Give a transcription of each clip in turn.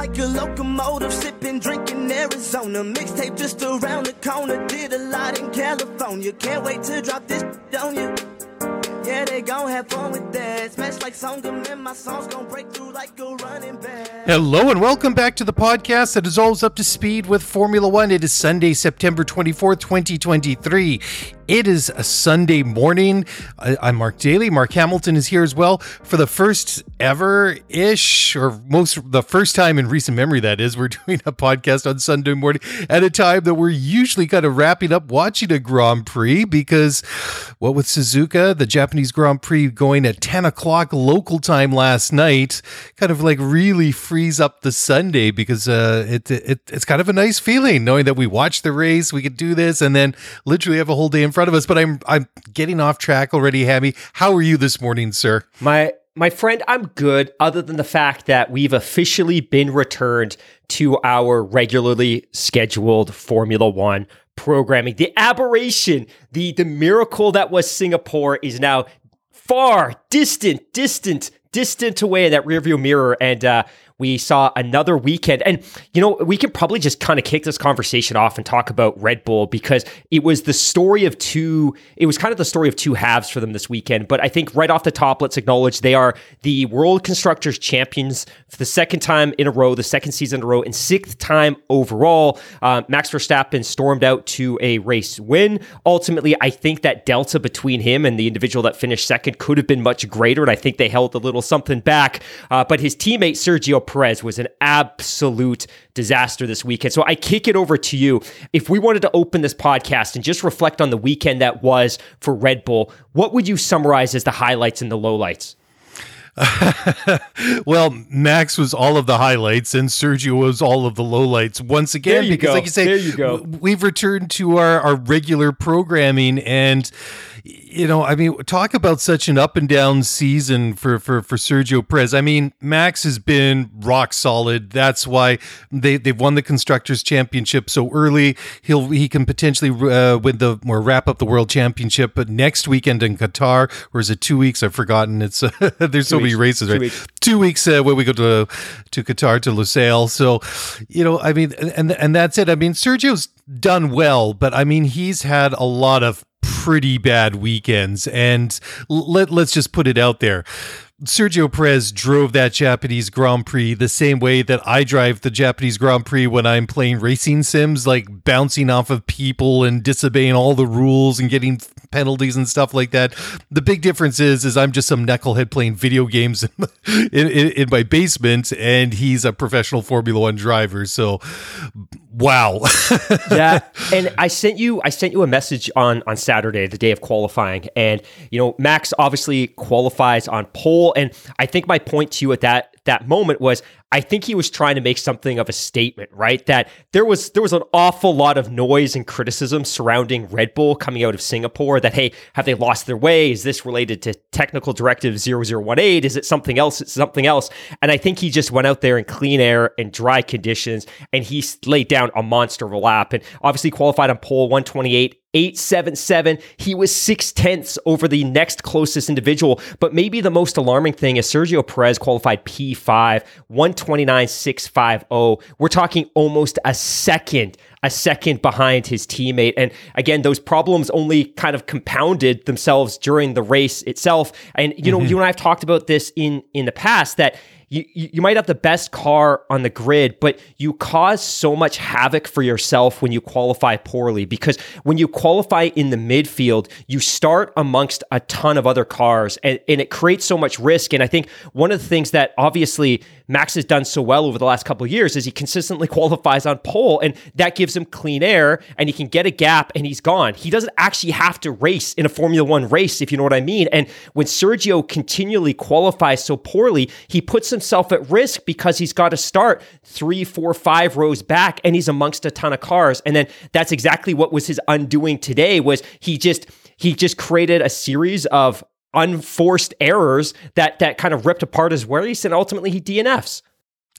like a locomotive, sipping, drinking Arizona. Mixtape just around the corner, did a lot in California. Can't wait to drop this on you. Yeah, they gon' have fun with that. Smash like Songam and my songs gon' break through like a running back. Hello and welcome back to the podcast that is always up to speed with Formula One. It is Sunday, September 24th, 2023. It is a Sunday morning. I, I'm Mark Daly. Mark Hamilton is here as well for the first ever ish, or most the first time in recent memory, that is. We're doing a podcast on Sunday morning at a time that we're usually kind of wrapping up watching a Grand Prix because, what with Suzuka, the Japanese Grand Prix going at 10 o'clock local time last night, kind of like really frees up the Sunday because uh, it, it it's kind of a nice feeling knowing that we watched the race, we could do this, and then literally have a whole day in front of us. But I'm I'm getting off track already, Hammy. How are you this morning, sir? My my friend, I'm good, other than the fact that we've officially been returned to our regularly scheduled Formula One programming. The aberration, the the miracle that was Singapore is now far distant, distant, distant away in that rearview mirror. And uh, we saw another weekend. And, you know, we can probably just kind of kick this conversation off and talk about Red Bull because it was the story of two, it was kind of the story of two halves for them this weekend. But I think right off the top, let's acknowledge they are the World Constructors champions for the second time in a row, the second season in a row, and sixth time overall. Uh, Max Verstappen stormed out to a race win. Ultimately, I think that delta between him and the individual that finished second could have been much greater. And I think they held a little something back. Uh, but his teammate, Sergio Perez was an absolute disaster this weekend. So I kick it over to you. If we wanted to open this podcast and just reflect on the weekend that was for Red Bull, what would you summarize as the highlights and the lowlights? well, Max was all of the highlights and Sergio was all of the lowlights once again. because, go. like you say, you we've returned to our, our regular programming and you know, I mean, talk about such an up and down season for for for Sergio Perez. I mean, Max has been rock solid. That's why they they've won the constructors championship so early. He'll he can potentially uh, win the or wrap up the world championship, but next weekend in Qatar, or is it two weeks? I've forgotten. It's uh, there's two so weeks. many races, right? Two weeks, two weeks uh, when we go to to Qatar to Lusail. So, you know, I mean, and and that's it. I mean, Sergio's done well, but I mean, he's had a lot of pretty bad weekends. And let, let's just put it out there. Sergio Perez drove that Japanese Grand Prix the same way that I drive the Japanese Grand Prix when I'm playing racing sims, like bouncing off of people and disobeying all the rules and getting penalties and stuff like that. The big difference is, is I'm just some knucklehead playing video games in, in, in my basement, and he's a professional Formula One driver. So, wow. yeah, and I sent you, I sent you a message on on Saturday, the day of qualifying, and you know Max obviously qualifies on pole and I think my point to you at that that moment was I think he was trying to make something of a statement, right? That there was there was an awful lot of noise and criticism surrounding Red Bull coming out of Singapore that hey, have they lost their way? Is this related to technical directive 0018? Is it something else? It's something else. And I think he just went out there in clean air and dry conditions and he laid down a monster of a lap and obviously qualified on pole 128 877. He was six tenths over the next closest individual. But maybe the most alarming thing is Sergio Perez qualified P5, 129.650. We're talking almost a second, a second behind his teammate. And again, those problems only kind of compounded themselves during the race itself. And, you know, mm-hmm. you and I have talked about this in, in the past that you, you might have the best car on the grid, but you cause so much havoc for yourself when you qualify poorly. Because when you qualify in the midfield, you start amongst a ton of other cars and, and it creates so much risk. And I think one of the things that obviously Max has done so well over the last couple of years is he consistently qualifies on pole and that gives him clean air and he can get a gap and he's gone. He doesn't actually have to race in a Formula One race, if you know what I mean. And when Sergio continually qualifies so poorly, he puts himself at risk because he's got to start three, four, five rows back and he's amongst a ton of cars. And then that's exactly what was his undoing today was he just he just created a series of unforced errors that that kind of ripped apart his race, and ultimately he DNFs.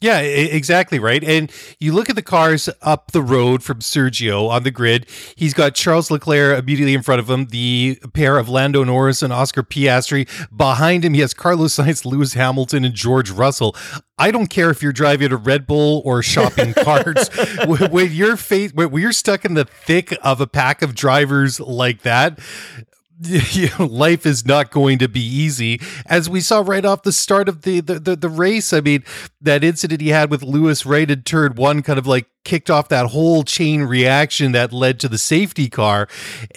Yeah, exactly right. And you look at the cars up the road from Sergio on the grid. He's got Charles Leclerc immediately in front of him, the pair of Lando Norris and Oscar Piastri. Behind him, he has Carlos Sainz, Lewis Hamilton, and George Russell. I don't care if you're driving a Red Bull or shopping carts. when you're face, when you're stuck in the thick of a pack of drivers like that, life is not going to be easy. As we saw right off the start of the, the the, the, race, I mean, that incident he had with Lewis right in turn one kind of like kicked off that whole chain reaction that led to the safety car.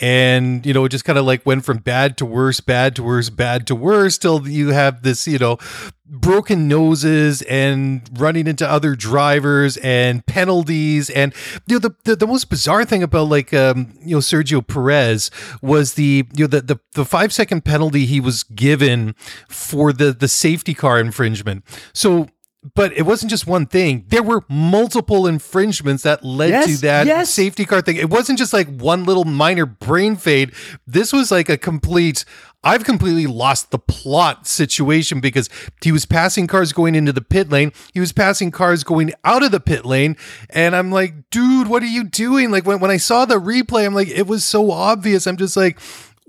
And, you know, it just kind of like went from bad to worse, bad to worse, bad to worse, till you have this, you know, broken noses and running into other drivers and penalties and you know the the, the most bizarre thing about like um you know Sergio Perez was the you know the, the the 5 second penalty he was given for the the safety car infringement so but it wasn't just one thing. There were multiple infringements that led yes, to that yes. safety car thing. It wasn't just like one little minor brain fade. This was like a complete I've completely lost the plot situation because he was passing cars going into the pit lane. He was passing cars going out of the pit lane. And I'm like, dude, what are you doing? Like when, when I saw the replay, I'm like, it was so obvious. I'm just like,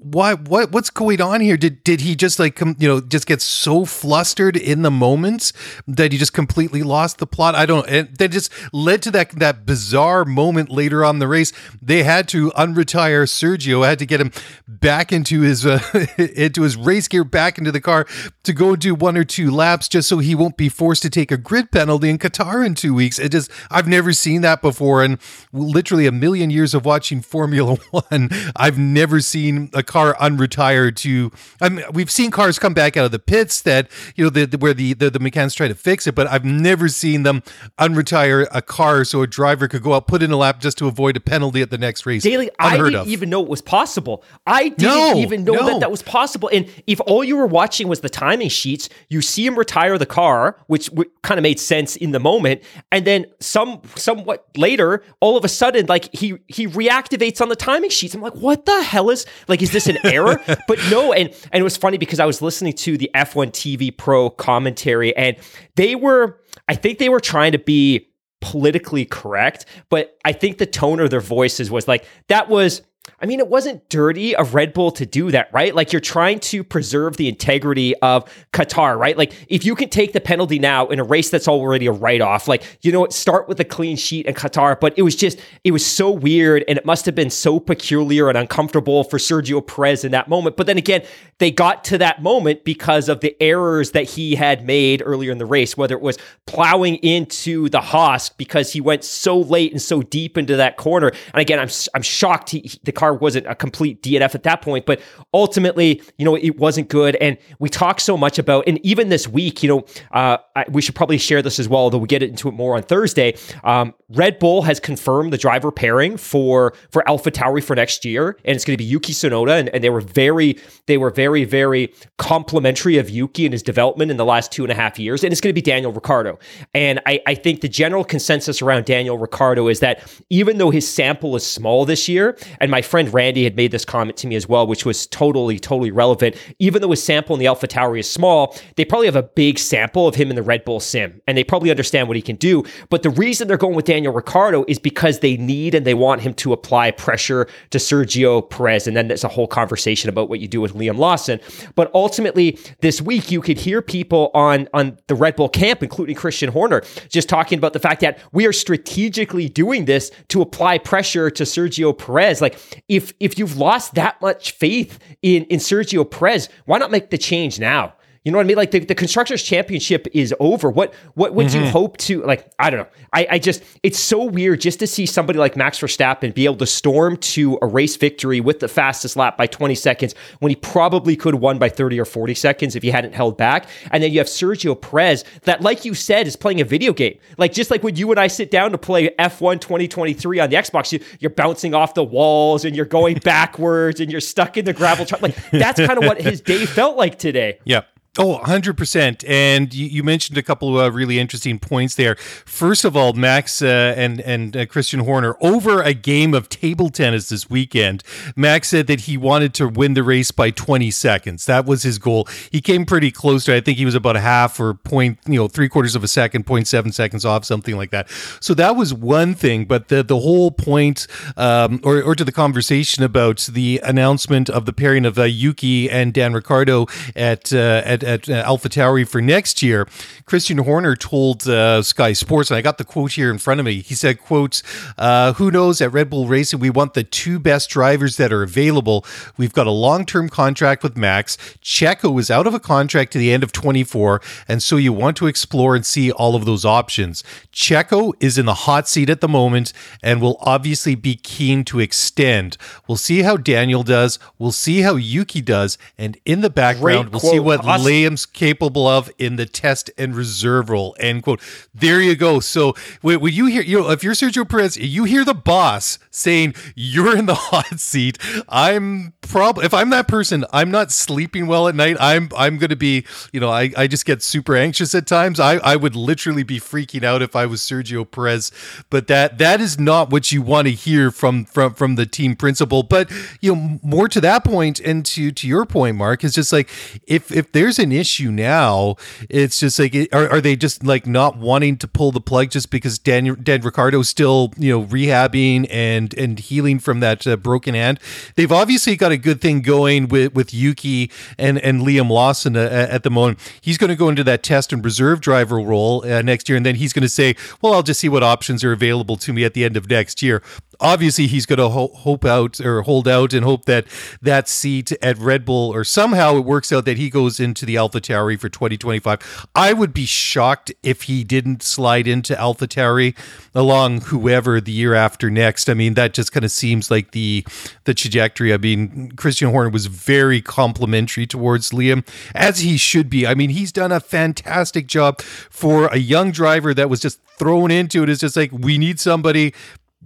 what what what's going on here? Did did he just like come, you know just get so flustered in the moments that he just completely lost the plot? I don't. And that just led to that that bizarre moment later on the race. They had to unretire Sergio. Had to get him back into his uh, into his race gear, back into the car to go do one or two laps, just so he won't be forced to take a grid penalty in Qatar in two weeks. It just I've never seen that before, and literally a million years of watching Formula One, I've never seen a car unretired to I mean we've seen cars come back out of the pits that you know the, the where the, the, the mechanics try to fix it but I've never seen them unretire a car so a driver could go out put in a lap just to avoid a penalty at the next race. Daly I didn't of. even know it was possible. I didn't no, even know no. that that was possible and if all you were watching was the timing sheets you see him retire the car which w- kind of made sense in the moment and then some somewhat later all of a sudden like he he reactivates on the timing sheets. I'm like what the hell is like is this an error. but no, and and it was funny because I was listening to the F1 TV Pro commentary, and they were, I think they were trying to be politically correct, but I think the tone of their voices was like that was I mean, it wasn't dirty of Red Bull to do that, right? Like you're trying to preserve the integrity of Qatar, right? Like if you can take the penalty now in a race that's already a write off, like, you know what, start with a clean sheet in Qatar. But it was just, it was so weird and it must have been so peculiar and uncomfortable for Sergio Perez in that moment. But then again, they got to that moment because of the errors that he had made earlier in the race, whether it was plowing into the Haas because he went so late and so deep into that corner. And again, I'm, I'm shocked he, the car wasn't a complete DNF at that point, but ultimately, you know, it wasn't good. And we talk so much about, and even this week, you know, uh, I, we should probably share this as well, though we get into it more on Thursday. Um, Red Bull has confirmed the driver pairing for for Alpha AlphaTauri for next year, and it's going to be Yuki Tsunoda, and, and they were very, they were very, very complimentary of Yuki and his development in the last two and a half years, and it's going to be Daniel Ricciardo. And I, I think the general consensus around Daniel Ricciardo is that even though his sample is small this year, and my friend Randy had made this comment to me as well, which was totally, totally relevant. Even though his sample in the Alpha Tauri is small, they probably have a big sample of him in the Red Bull sim, and they probably understand what he can do. But the reason they're going with Daniel Ricciardo is because they need and they want him to apply pressure to Sergio Perez. And then there's a whole conversation about what you do with Liam Lawson. But ultimately, this week, you could hear people on, on the Red Bull camp, including Christian Horner, just talking about the fact that we are strategically doing this to apply pressure to Sergio Perez. Like, if if you've lost that much faith in in Sergio Perez, why not make the change now? You know what I mean? Like the, the constructors championship is over. What what would mm-hmm. you hope to like? I don't know. I, I just it's so weird just to see somebody like Max Verstappen be able to storm to a race victory with the fastest lap by 20 seconds when he probably could have won by 30 or 40 seconds if he hadn't held back. And then you have Sergio Perez that, like you said, is playing a video game. Like just like when you and I sit down to play F1 2023 on the Xbox, you, you're bouncing off the walls and you're going backwards and you're stuck in the gravel truck. Like that's kind of what his day felt like today. Yep. Oh, 100%. And you, you mentioned a couple of uh, really interesting points there. First of all, Max uh, and, and uh, Christian Horner over a game of table tennis this weekend. Max said that he wanted to win the race by 20 seconds. That was his goal. He came pretty close to, I think he was about a half or point, you know, three quarters of a second, 0.7 seconds off, something like that. So that was one thing. But the, the whole point, um, or, or to the conversation about the announcement of the pairing of uh, Yuki and Dan Ricciardo at, uh, at at uh, AlphaTauri for next year, Christian Horner told uh, Sky Sports, and I got the quote here in front of me. He said, "Quotes: uh, Who knows? At Red Bull Racing, we want the two best drivers that are available. We've got a long-term contract with Max. Checo is out of a contract to the end of 24, and so you want to explore and see all of those options. Checo is in the hot seat at the moment, and will obviously be keen to extend. We'll see how Daniel does. We'll see how Yuki does, and in the background, Great we'll quote. see what." Awesome. Liam's capable of in the test and reserve role. End quote. There you go. So when, when you hear, you know, if you're Sergio Perez, you hear the boss saying you're in the hot seat. I'm probably if I'm that person, I'm not sleeping well at night. I'm I'm going to be, you know, I I just get super anxious at times. I I would literally be freaking out if I was Sergio Perez. But that that is not what you want to hear from from from the team principal. But you know, more to that point and to to your point, Mark, is just like if if there's an issue now. It's just like, are, are they just like not wanting to pull the plug just because Dan, Dan Ricciardo's still, you know, rehabbing and, and healing from that uh, broken hand? They've obviously got a good thing going with, with Yuki and, and Liam Lawson uh, at the moment. He's going to go into that test and reserve driver role uh, next year. And then he's going to say, well, I'll just see what options are available to me at the end of next year obviously he's going to ho- hope out or hold out and hope that that seat at Red Bull or somehow it works out that he goes into the AlphaTauri for 2025. I would be shocked if he didn't slide into AlphaTauri along whoever the year after next. I mean, that just kind of seems like the the trajectory. I mean, Christian Horner was very complimentary towards Liam as he should be. I mean, he's done a fantastic job for a young driver that was just thrown into it. It's just like we need somebody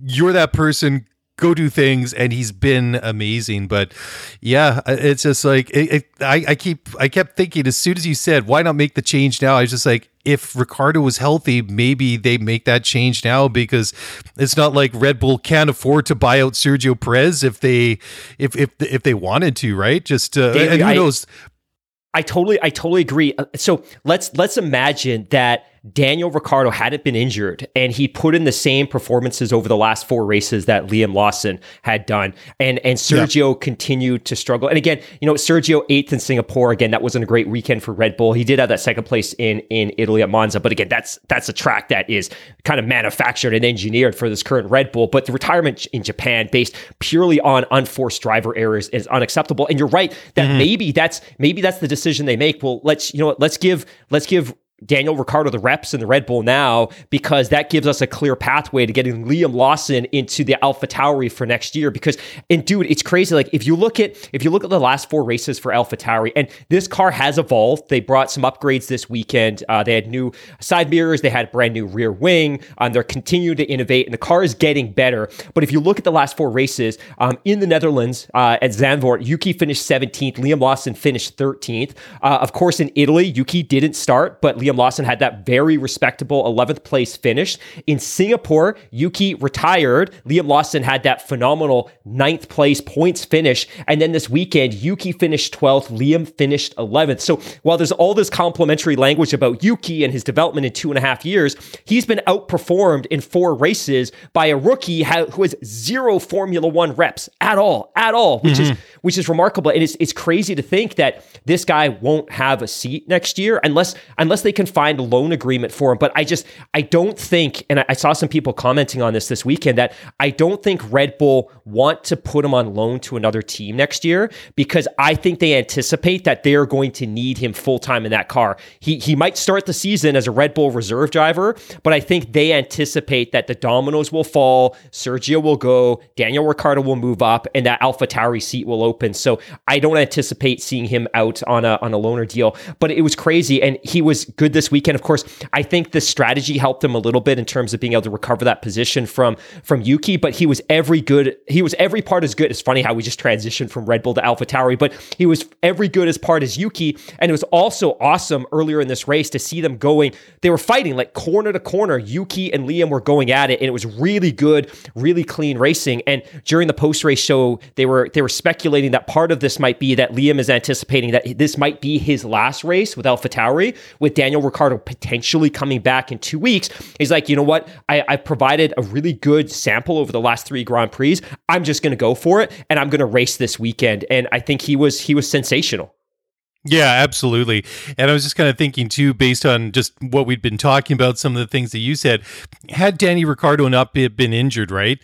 you're that person go do things and he's been amazing but yeah it's just like it, it, I, I keep i kept thinking as soon as you said why not make the change now i was just like if ricciardo was healthy, maybe they make that change now because it's not like Red Bull can't afford to buy out Sergio Perez if they if if if they wanted to, right? Just uh, David, and who I, knows. I totally I totally agree. Uh, so let's let's imagine that Daniel Ricciardo hadn't been injured and he put in the same performances over the last four races that Liam Lawson had done. And and Sergio yeah. continued to struggle. And again, you know, Sergio eighth in Singapore. Again, that wasn't a great weekend for Red Bull. He did have that second place in in Italy at Monza. But again, that's that's a track that is kind of manufactured and engineered for this current Red Bull. But the retirement in Japan based purely on unforced driver errors is unacceptable. And you're right that mm-hmm. maybe that's maybe that's the decision they make. Well, let's you know what, let's give let's give Daniel Ricciardo the reps in the Red Bull now because that gives us a clear pathway to getting Liam Lawson into the Alpha AlphaTauri for next year. Because and dude, it's crazy. Like if you look at if you look at the last four races for Alpha AlphaTauri, and this car has evolved. They brought some upgrades this weekend. Uh, they had new side mirrors. They had brand new rear wing. Um, they're continuing to innovate, and the car is getting better. But if you look at the last four races um, in the Netherlands uh, at Zandvoort, Yuki finished 17th. Liam Lawson finished 13th. Uh, of course, in Italy, Yuki didn't start, but Liam Liam Lawson had that very respectable 11th place finish. In Singapore, Yuki retired. Liam Lawson had that phenomenal ninth place points finish. And then this weekend, Yuki finished 12th, Liam finished 11th. So while there's all this complimentary language about Yuki and his development in two and a half years, he's been outperformed in four races by a rookie who has zero Formula One reps at all, at all, which mm-hmm. is which is remarkable. And it's it's crazy to think that this guy won't have a seat next year unless unless they can find a loan agreement for him. But I just I don't think, and I saw some people commenting on this this weekend that I don't think Red Bull want to put him on loan to another team next year because I think they anticipate that they are going to need him full time in that car. He he might start the season as a Red Bull reserve driver, but I think they anticipate that the dominoes will fall, Sergio will go, Daniel Ricciardo will move up, and that AlphaTauri seat will open. So I don't anticipate seeing him out on a on a loaner deal. But it was crazy, and he was good good this weekend. Of course, I think the strategy helped him a little bit in terms of being able to recover that position from from Yuki, but he was every good. He was every part as good. It's funny how we just transitioned from Red Bull to Alpha Tauri, but he was every good as part as Yuki, and it was also awesome earlier in this race to see them going. They were fighting like corner to corner. Yuki and Liam were going at it, and it was really good, really clean racing. And during the post race show, they were they were speculating that part of this might be that Liam is anticipating that this might be his last race with Alpha Tauri, with Daniel Ricciardo potentially coming back in two weeks. He's like, you know what? I, I provided a really good sample over the last three Grand Prix. I'm just going to go for it, and I'm going to race this weekend. And I think he was he was sensational. Yeah, absolutely. And I was just kind of thinking too, based on just what we'd been talking about, some of the things that you said, had Danny Ricciardo not been injured, right?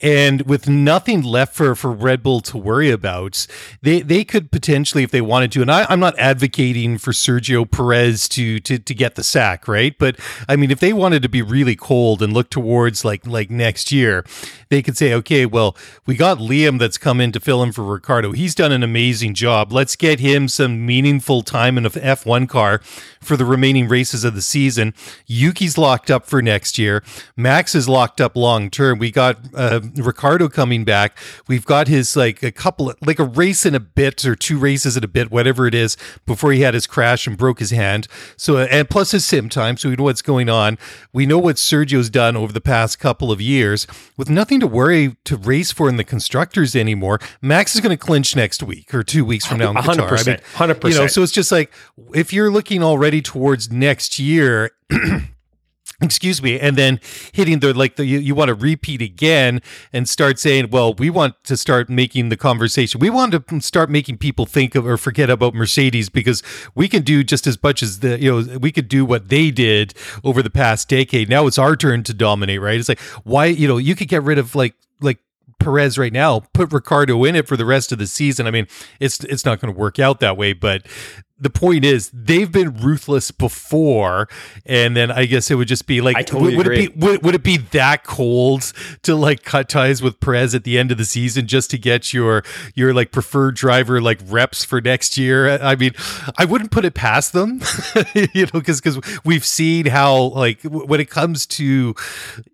And with nothing left for, for Red Bull to worry about, they, they could potentially, if they wanted to, and I, I'm not advocating for Sergio Perez to, to, to get the sack, right? But I mean, if they wanted to be really cold and look towards like, like next year, they could say, okay, well, we got Liam that's come in to fill in for Ricciardo. He's done an amazing job. Let's get him some meaningful time in a F1 car for the remaining races of the season. Yuki's locked up for next year. Max is locked up long term. We got, uh, Ricciardo coming back. We've got his like a couple, of, like a race in a bit or two races in a bit, whatever it is, before he had his crash and broke his hand. So, uh, and plus his sim time. So we know what's going on. We know what Sergio's done over the past couple of years with nothing to worry to race for in the constructors anymore. Max is going to clinch next week or two weeks from now. 100%. 100%. You know, so it's just like if you're looking already towards next year, excuse me and then hitting the like the you, you, want to repeat again and start saying well we want to start making the conversation. We want to start making people think of or forget about mercedes because we can do just as much as the you know we could do what they did over the past decade. Now it's our turn to dominate right? It's like why you know you could get rid of like like Perez right now, put Ricciardo in it for the rest of the season. I mean, it's it's not going to work out that way, but the point is they've been ruthless before and then i guess it would just be like I totally would, agree. it be would, would it be that cold to like cut ties with perez at the end of the season just to get your your like preferred driver like reps for next year i mean i wouldn't put it past them you know because because we've seen how like when it comes to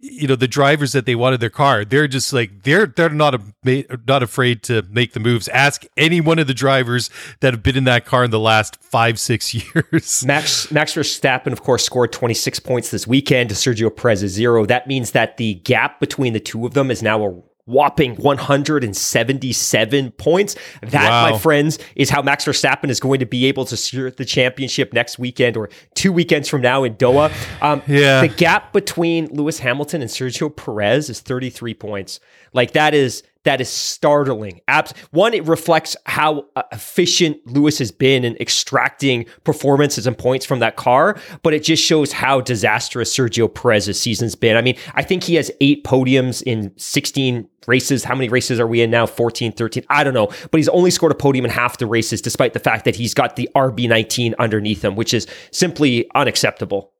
you know the drivers that they wanted their car they're just like they're they're not a, not afraid to make the moves ask any one of the drivers that have been in that car in the last five, six years. Max Max Verstappen, of course, scored 26 points this weekend to Sergio Perez's zero. That means that the gap between the two of them is now a whopping 177 points. That, wow. my friends, is how Max Verstappen is going to be able to secure the championship next weekend or two weekends from now in Doha. Um, yeah. The gap between Lewis Hamilton and Sergio Perez is 33 points. Like that is that is startling. Abs- one, it reflects how uh, efficient Lewis has been in extracting performances and points from that car, but it just shows how disastrous Sergio Perez's season's been. I mean, I think he has eight podiums in 16 races. How many races are we in now? 14, 13? I don't know. But he's only scored a podium in half the races, despite the fact that he's got the RB19 underneath him, which is simply unacceptable.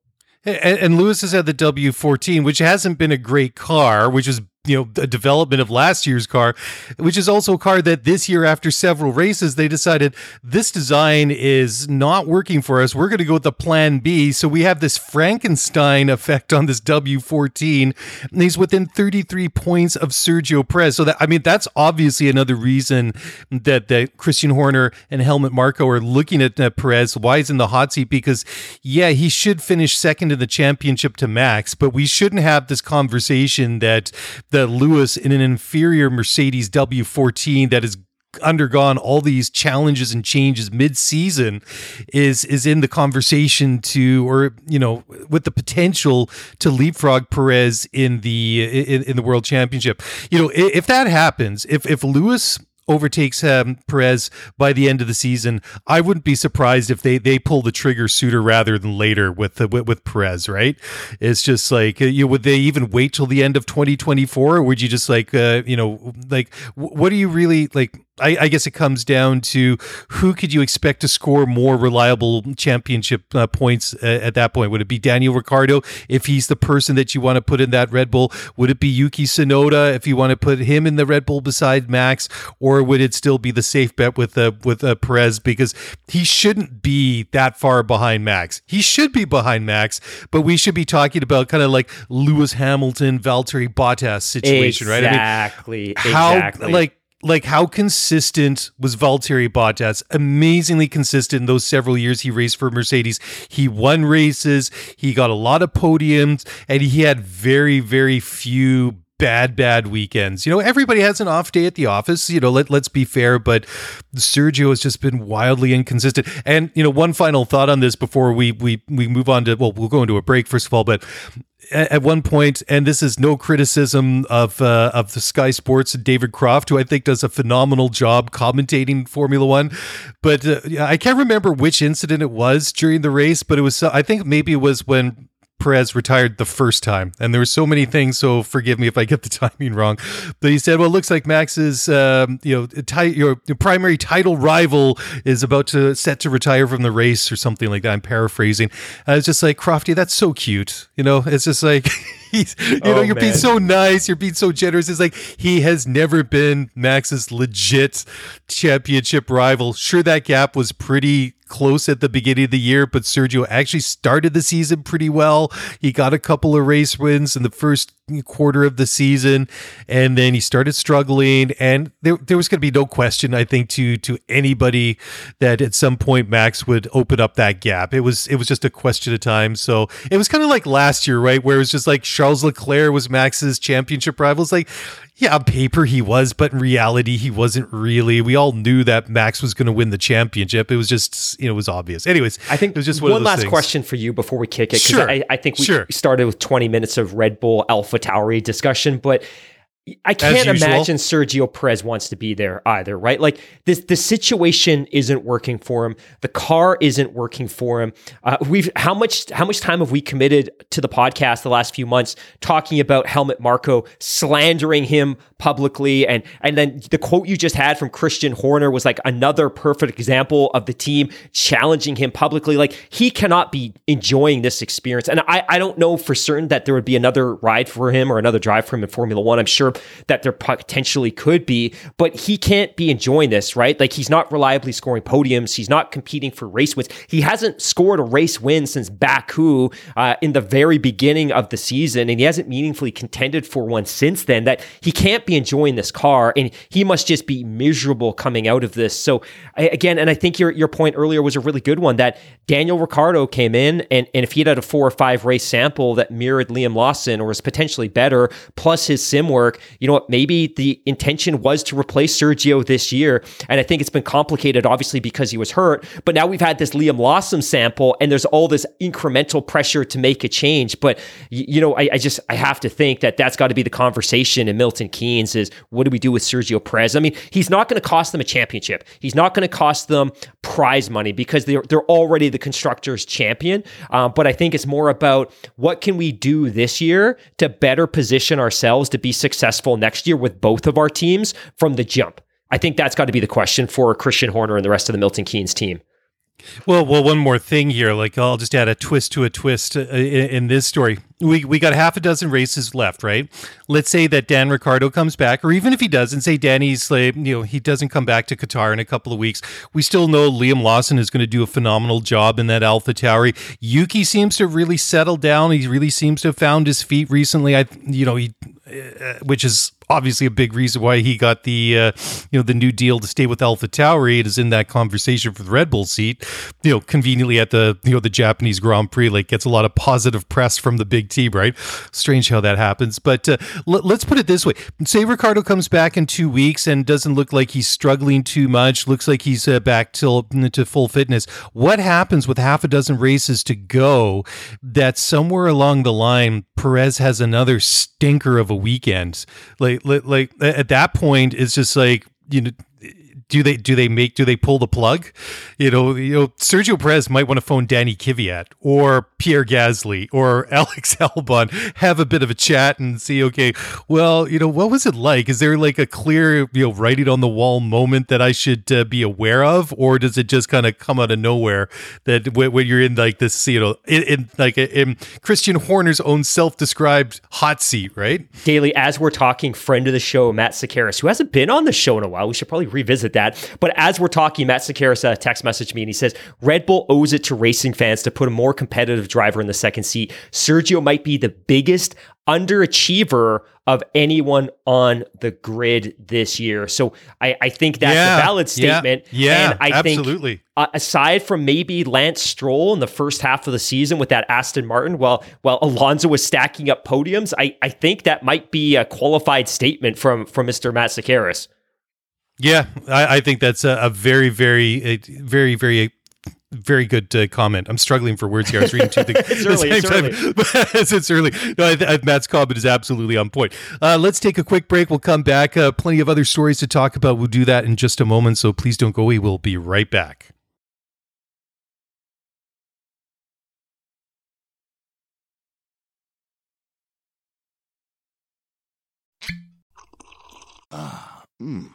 And, and Lewis has had the W14, which hasn't been a great car, which is you know a development of last year's car which is also a car that this year after several races they decided this design is not working for us. We're going to go with the plan b. So we have this frankenstein effect on this w14 and he's within 33 points of sergio perez. So that i mean that's obviously another reason that that christian horner and helmut marko are looking at uh, perez. Why he's in the hot seat? Because yeah he should finish second in the championship to max but we shouldn't have this conversation that that Lewis in an inferior Mercedes W14 that has undergone all these challenges and changes mid-season is is in the conversation to or you know with the potential to leapfrog Perez in the in, in the world championship. You know if that happens if if Lewis overtakes um, Perez by the end of the season, I wouldn't be surprised if they they pull the trigger sooner rather than later with the, with, with Perez. Right? It's just like uh, you would they even wait till the end of 2024, or would you just like uh, you know like what do you really like? I, I, guess it comes down to who could you expect to score more reliable championship uh, points uh, at that point? Would it be Daniel Ricciardo if he's the person that you want to put in that Red Bull? Would it be Yuki Tsunoda if you want to put him in the Red Bull beside Max, or would it still be the safe bet with uh, with uh, Perez because he shouldn't be that far behind Max? He should be behind Max, but we should be talking about kind of like Lewis Hamilton, Valtteri Bottas situation, exactly, right? I mean, how exactly. like like how consistent was Valtteri Bottas? Amazingly consistent in those several years he raced for Mercedes. He won races, he got a lot of podiums, and he had very, very few bad bad weekends. You know, everybody has an off day at the office, you know, let let's be fair, but Sergio has just been wildly inconsistent. And you know, one final thought on this before we we we move on to well, we'll go into a break first of all, but at one point, and this is no criticism of uh, of the Sky Sports David Croft, who I think does a phenomenal job commentating Formula One. But uh, I can't remember which incident it was during the race, but it was I think maybe it was when Perez retired the first time, and there were so many things. So forgive me if I get the timing wrong. But he said, "Well, it looks like Max's, um, you know, ti- your, your primary title rival is about to set to retire from the race or something like that." I'm paraphrasing. I was just like, "Crofty, that's so cute." You know, it's just like. He's, you oh, know, you're man. being so nice. You're being so generous. It's like he has never been Max's legit championship rival. Sure, that gap was pretty close at the beginning of the year, but Sergio actually started the season pretty well. He got a couple of race wins in the first quarter of the season, and then he started struggling. And there, there was going to be no question, I think, to to anybody that at some point Max would open up that gap. It was it was just a question of time. So it was kind of like last year, right, where it was just like Charles Leclerc was Max's championship rival. It's like yeah, on paper he was, but in reality he wasn't really. We all knew that Max was going to win the championship. It was just, you know, it was obvious. Anyways, I think it was just one, one last things. question for you before we kick it. Sure. I, I think we sure. started with 20 minutes of Red Bull Alpha Tauri discussion, but I can't imagine Sergio Perez wants to be there either, right? Like this, the situation isn't working for him. The car isn't working for him. Uh, we've how much how much time have we committed to the podcast the last few months talking about Helmut Marko slandering him publicly, and and then the quote you just had from Christian Horner was like another perfect example of the team challenging him publicly. Like he cannot be enjoying this experience, and I I don't know for certain that there would be another ride for him or another drive for him in Formula One. I'm sure that there potentially could be, but he can't be enjoying this, right? Like he's not reliably scoring podiums. He's not competing for race wins. He hasn't scored a race win since Baku uh, in the very beginning of the season, and he hasn't meaningfully contended for one since then. That he can't be enjoying this car, and he must just be miserable coming out of this. So again, and I think your your point earlier was a really good one that Daniel Ricciardo came in, and, and if he had a four or five race sample that mirrored Liam Lawson or was potentially better, plus his sim work, you know what? Maybe the intention was to replace Sergio this year. And I think it's been complicated, obviously, because he was hurt. But now we've had this Liam Lawson sample, and there's all this incremental pressure to make a change. But, you know, I, I just, I have to think that that's got to be the conversation in Milton Keynes is what do we do with Sergio Perez? I mean, he's not going to cost them a championship. He's not going to cost them prize money because they're, they're already the constructors champion. Um, but I think it's more about what can we do this year to better position ourselves to be successful next year with both of our teams from the jump? I think that's got to be the question for Christian Horner and the rest of the Milton Keynes team. Well, well, one more thing here. Like, I'll just add a twist to a twist uh, in, in, this story. We we got half a dozen races left, right? Let's say that Dan Ricciardo comes back, or even if he doesn't, say Danny's like, you know, he doesn't come back to Qatar in a couple of weeks. We still know Liam Lawson is going to do a phenomenal job in that Alpha Tauri. Yuki seems to really settled down. He really seems to have found his feet recently. I, you know, he, Uh, which is obviously a big reason why he got the uh, you know the new deal to stay with Alpha Tauri. It is in that conversation for the Red Bull seat. You know, conveniently at the you know the Japanese Grand Prix, like gets a lot of positive press from the big team. Right? Strange how that happens. But uh, l- let's put it this way: say Ricciardo comes back in two weeks and doesn't look like he's struggling too much. Looks like he's uh, back till to full fitness. What happens with half a dozen races to go? That somewhere along the line, Perez has another stinker of a weekend. Like like, like at that point, it's just like you know do they do they make do they pull the plug? You know, you know, Sergio Perez might want to phone Danny Kvyat or Pierre Gasly or Alex Albon, have a bit of a chat and see. Okay, well, you know, what was it like? Is there like a clear, you know, writing on the wall moment that I should uh, be aware of, or does it just kind of come out of nowhere that when, when you're in like this, you know, in, in like in Christian Horner's own self-described hot seat, right? Daly, as we're talking, friend of the show, Matt Sakaris, who hasn't been on the show in a while, we should probably revisit that. But as we're talking, Matt Sakaris uh, text messaged me and he says Red Bull owes it to racing fans to put a more competitive driver in the second seat. Sergio might be the biggest underachiever of anyone on the grid this year. So I, I think that's yeah, a valid statement. Yeah, yeah and I absolutely. Think, uh, aside from maybe Lance Stroll in the first half of the season with that Aston Martin, while while Alonso was stacking up podiums, I, I think that might be a qualified statement from from Mr. Matt Sakaris. Yeah, I, I, think that's a, a very, very, a very, very very good uh, comment. I'm struggling for words here. I was reading two things it's early, it's time. Early. it's early. No, I, I, Matt's comment is absolutely on point. Uh, let's take a quick break. We'll come back. Uh, plenty of other stories to talk about. We'll do that in just a moment. So please don't go away. We'll be right back. Ah, mmm.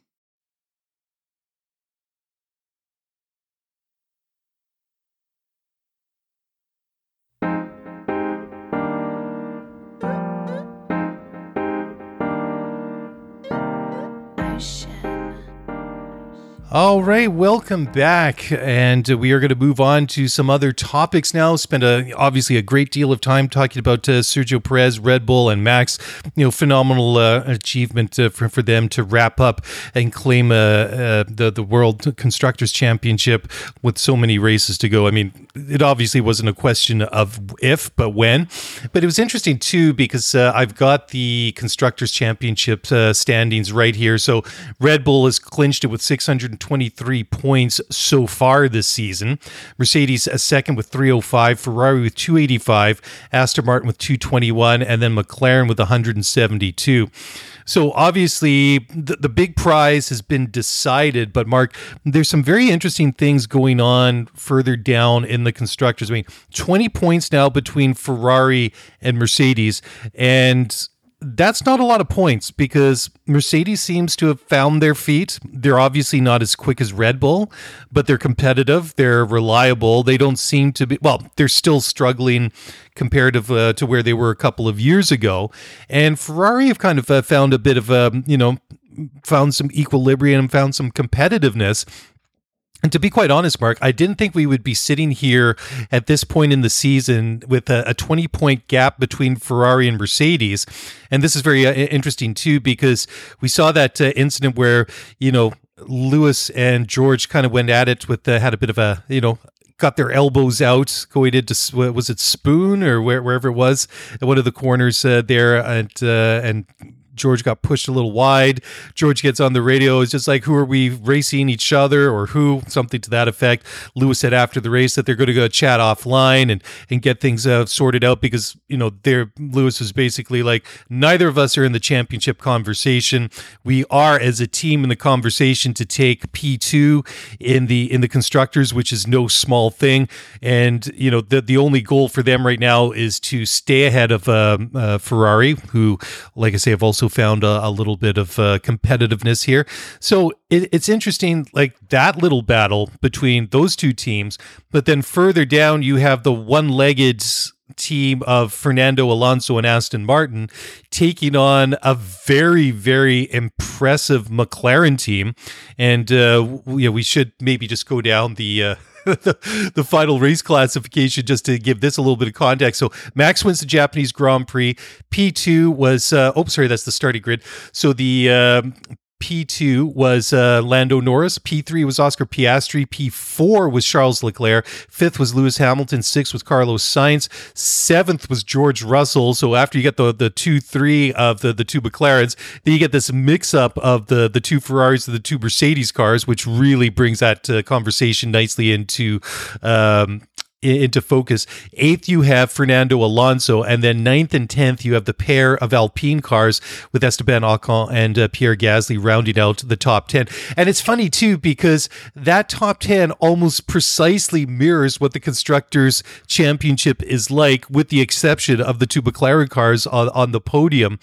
All right, welcome back, and we are going to move on to some other topics now. Spend a obviously a great deal of time talking about uh, Sergio Perez, Red Bull, and Max. You know, phenomenal uh, achievement uh, for for them to wrap up and claim uh, uh, the the World Constructors Championship with so many races to go. I mean, it obviously wasn't a question of if, but when. But it was interesting too because uh, I've got the Constructors Championship standings right here. So Red Bull has clinched it with six hundred 123 points so far this season. Mercedes a second with 305, Ferrari with 285, Aston Martin with 221, and then McLaren with 172. So obviously, the, the big prize has been decided, but Mark, there's some very interesting things going on further down in the constructors. I mean, 20 points now between Ferrari and Mercedes, and that's not a lot of points because Mercedes seems to have found their feet. They're obviously not as quick as Red Bull, but they're competitive. They're reliable. They don't seem to be, well, they're still struggling comparative uh, to where they were a couple of years ago. And Ferrari have kind of uh, found a bit of a, you know, found some equilibrium, found some competitiveness and to be quite honest, Mark, I didn't think we would be sitting here at this point in the season with a, a 20 point gap between Ferrari and Mercedes. And this is very uh, interesting too, because we saw that uh, incident where, you know, Lewis and George kind of went at it with, uh, had a bit of a, you know, got their elbows out going into was it Spoon or where, wherever it was at one of the corners uh, there and uh, and George got pushed a little wide. George gets on the radio. It's just like, who are we racing each other or who? Something to that effect. Lewis said after the race that they're going to go chat offline and, and get things uh, sorted out because, you know, they're, Lewis was basically like, neither of us are in the championship conversation. We are as a team in the conversation to take P2 in the, in the constructors, which is no small thing. And, you know, the, the only goal for them right now is to stay ahead of uh, uh, Ferrari, who, like I say, have also found a, a little bit of uh, competitiveness here. So it, it's interesting, like that little battle between those two teams. But then further down, you have the one legged team of Fernando Alonso and Aston Martin taking on a very, very impressive McLaren team. And uh, yeah, we should maybe just go down the. Uh, the, the final race classification just to give this a little bit of context. So Max wins the Japanese Grand Prix. P2 was, uh, oh, sorry, that's the starting grid. So the uh, P2 was uh, Lando Norris. P3 was Oscar Piastri. P4 was Charles Leclerc. Fifth was Lewis Hamilton. Sixth was Carlos Sainz. Seventh was George Russell. So after you get the the two three of the the two McLarens, then you get this mix up of the the two Ferraris and the two Mercedes cars, which really brings that uh, conversation nicely into um, into focus. Eighth, you have Fernando Alonso, and then ninth and tenth, you have the pair of Alpine cars with Esteban Ocon and uh, Pierre Gasly rounding out the top ten. And it's funny too because that top ten almost precisely mirrors what the constructors' championship is like, with the exception of the two McLaren cars on, on the podium.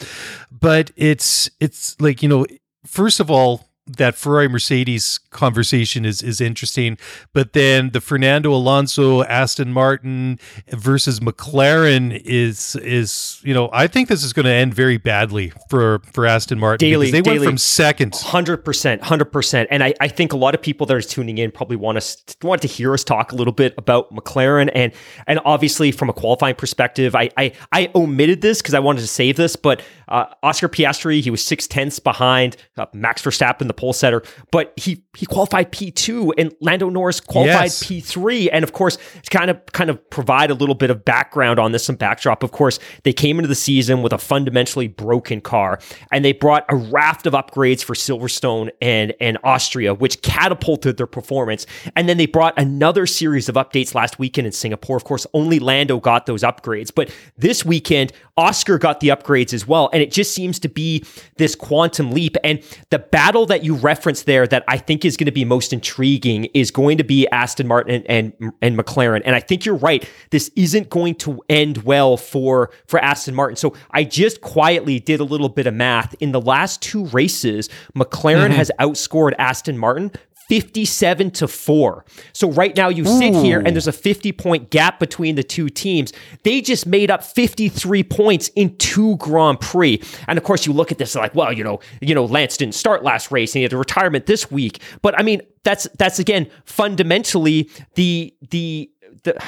But it's it's like you know, first of all that Ferrari Mercedes conversation is is interesting, but then the Fernando Alonso Aston Martin versus McLaren is is you know I think this is going to end very badly for for Aston Martin Daly, because they Daly, went from second, hundred percent, hundred percent, and I, I think a lot of people that are tuning in probably want us want to hear us talk a little bit about McLaren. And and obviously from a qualifying perspective, I I, I omitted this because I wanted to save this, but uh, Oscar Piastri he was six tenths behind uh, Max Verstappen the pole setter, but he he qualified P2 and Lando Norris qualified Yes. P3. And of course, to kind of kind of provide a little bit of background on this, some backdrop. Of course, they came into the season with a fundamentally broken car, and they brought a raft of upgrades for Silverstone and and Austria, which catapulted their performance. And then they brought another series of updates last weekend in Singapore. Of course, only Lando got those upgrades, but this weekend Oscar got the upgrades as well, and it just seems to be this quantum leap. And the battle that you referenced there that I think is going to be most intriguing is going to be Aston Martin and, and and McLaren. And I think you're right. This isn't going to end well for for Aston Martin. So I just quietly did a little bit of math. In the last two races, McLaren mm-hmm. has outscored Aston Martin 57 to 4. So right now you sit here and there's a 50 point gap between the two teams. They just made up 53 points in two Grand Prix. And of course you look at this like, well, you know, you know, Lance didn't start last race and he had a retirement this week. But I mean, that's that's again fundamentally the the the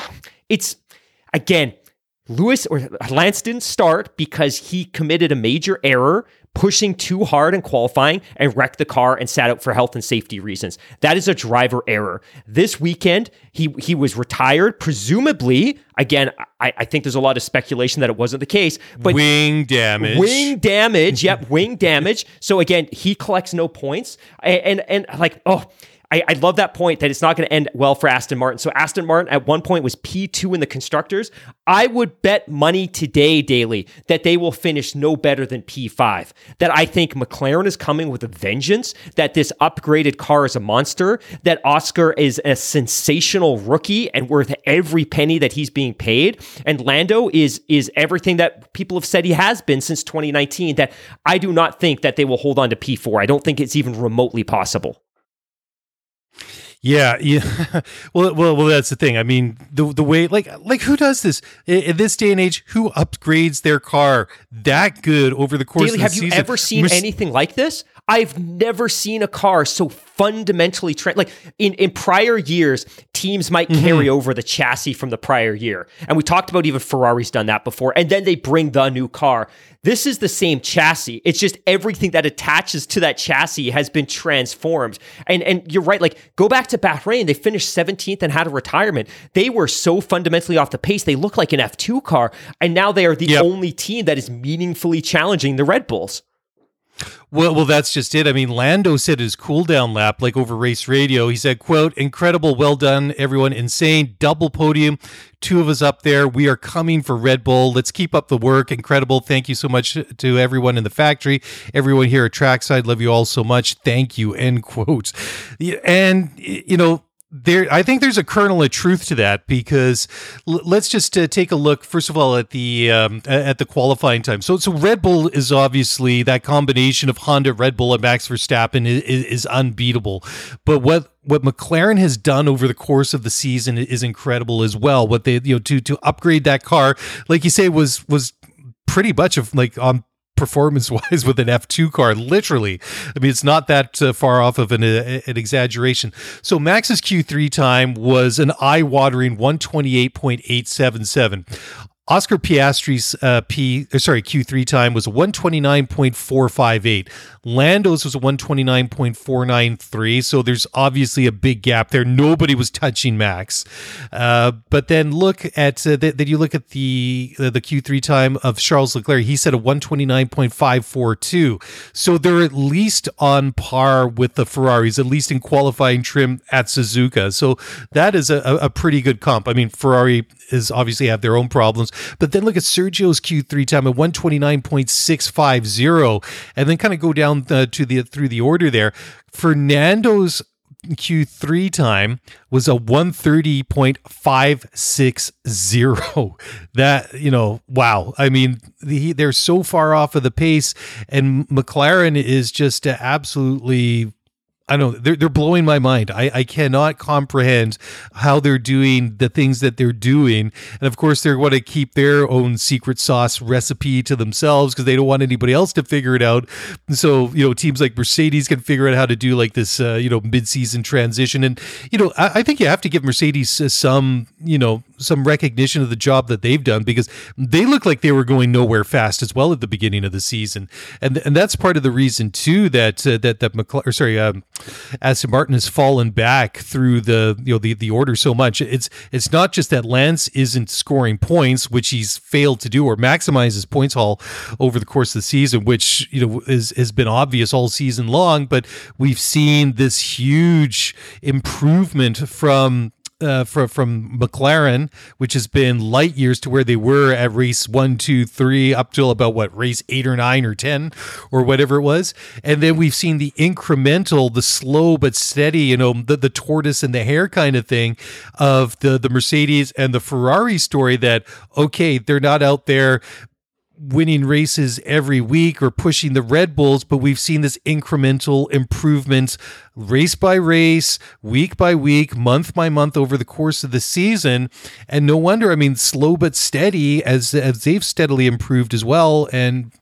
it's again Lewis or Lance didn't start because he committed a major error pushing too hard in qualifying and wrecked the car and sat out for health and safety reasons. That is a driver error. This weekend, he he was retired, presumably. Again, I, I think there's a lot of speculation that it wasn't the case, but wing damage. Wing damage. Yep, wing damage. So again, he collects no points. And and, and like, oh, I, I love that point that it's not going to end well for Aston Martin. So Aston Martin at one point was P2 in the constructors. I would bet money today, Daly, that they will finish no better than P5. That I think McLaren is coming with a vengeance, that this upgraded car is a monster, that Oscar is a sensational rookie and worth every penny that he's being paid. And Lando is is everything that people have said he has been since 2019. That I do not think that they will hold on to P4. I don't think it's even remotely possible. Yeah, yeah. well, well, well. That's the thing. I mean, the the way, like, like who does this in, in this day and age? Who upgrades their car that good over the course Daly, of the have season? you ever seen Merce- anything like this? I've never seen a car so fundamentally tra- like in in prior years teams might Mm-hmm. carry over the chassis from the prior year. And we talked about even Ferrari's done that before and then they bring the new car. This is the same chassis. It's just everything that attaches to that chassis has been transformed. And and you're right like go back to Bahrain. They finished 17th and had a retirement. They were so fundamentally off the pace. They look like an F2 car and now they are the Yep. only team that is meaningfully challenging the Red Bulls Well, well, that's just it. I mean, Lando said his cool down lap, like over race radio. He said, "quote Incredible, well done, everyone. Insane, double podium, two of us up there. We are coming for Red Bull. Let's keep up the work. Incredible. Thank you so much to everyone in the factory, everyone here at Trackside. Love you all so much. Thank you." End quote. And you know, there i think there's a kernel of truth to that because l- let's just uh, take a look first of all at the um, at the qualifying time so so red bull is obviously that combination of honda red bull and max verstappen is, is unbeatable but what what McLaren has done over the course of the season is incredible as well. What they you know to to upgrade that car, like you say, was was pretty much of like on performance wise with an F2 car, literally. I mean, it's not that uh, far off of an, uh, an exaggeration. So Max's Q3 time was an eye watering 128.877. Oscar Piastri's uh, P, uh, sorry, Q3 time was 129.458. Lando's was 129.493. So there's obviously a big gap there. Nobody was touching Max. Uh, but then look at, uh, then you look at the, uh, the Q3 time of Charles Leclerc. He said a 129.542. So they're at least on par with the Ferraris, at least in qualifying trim at Suzuka. So that is a, a pretty good comp. I mean, Ferrari is obviously have their own problems. But then look at Sergio's Q3 time at 129.650 and then kind of go down uh, to the through the order there. Fernando's Q3 time was a 130.560. That, you know, wow. I mean, the, they're so far off of the pace, and McLaren is just absolutely I know. They're, they're blowing my mind. I, I cannot comprehend how they're doing the things that they're doing. And of course, they're going to keep their own secret sauce recipe to themselves because they don't want anybody else to figure it out. So, you know, teams like Mercedes can figure out how to do like this, uh, you know, mid season transition. And, you know, I, I, think you have to give Mercedes some, you know, some recognition of the job that they've done because they look like they were going nowhere fast as well at the beginning of the season. And, and that's part of the reason, too, that, uh, that, that McLaren, sorry, um, Aston Martin has fallen back through the you know the, the order so much. It's it's not just that Lance isn't scoring points, which he's failed to do, or maximize his points haul over the course of the season, which you know is has been obvious all season long. But we've seen this huge improvement from uh, from from McLaren, which has been light years to where they were at race one, two, three, up till about what race eight or nine or ten or whatever it was, and then we've seen the incremental, the slow but steady, you know, the the tortoise and the hare kind of thing of the the Mercedes and the Ferrari story. That okay, they're not out there winning races every week or pushing the Red Bulls, but we've seen this incremental improvement race by race, week by week, month by month over the course of the season. And no wonder, I mean, slow but steady as as they've steadily improved as well. And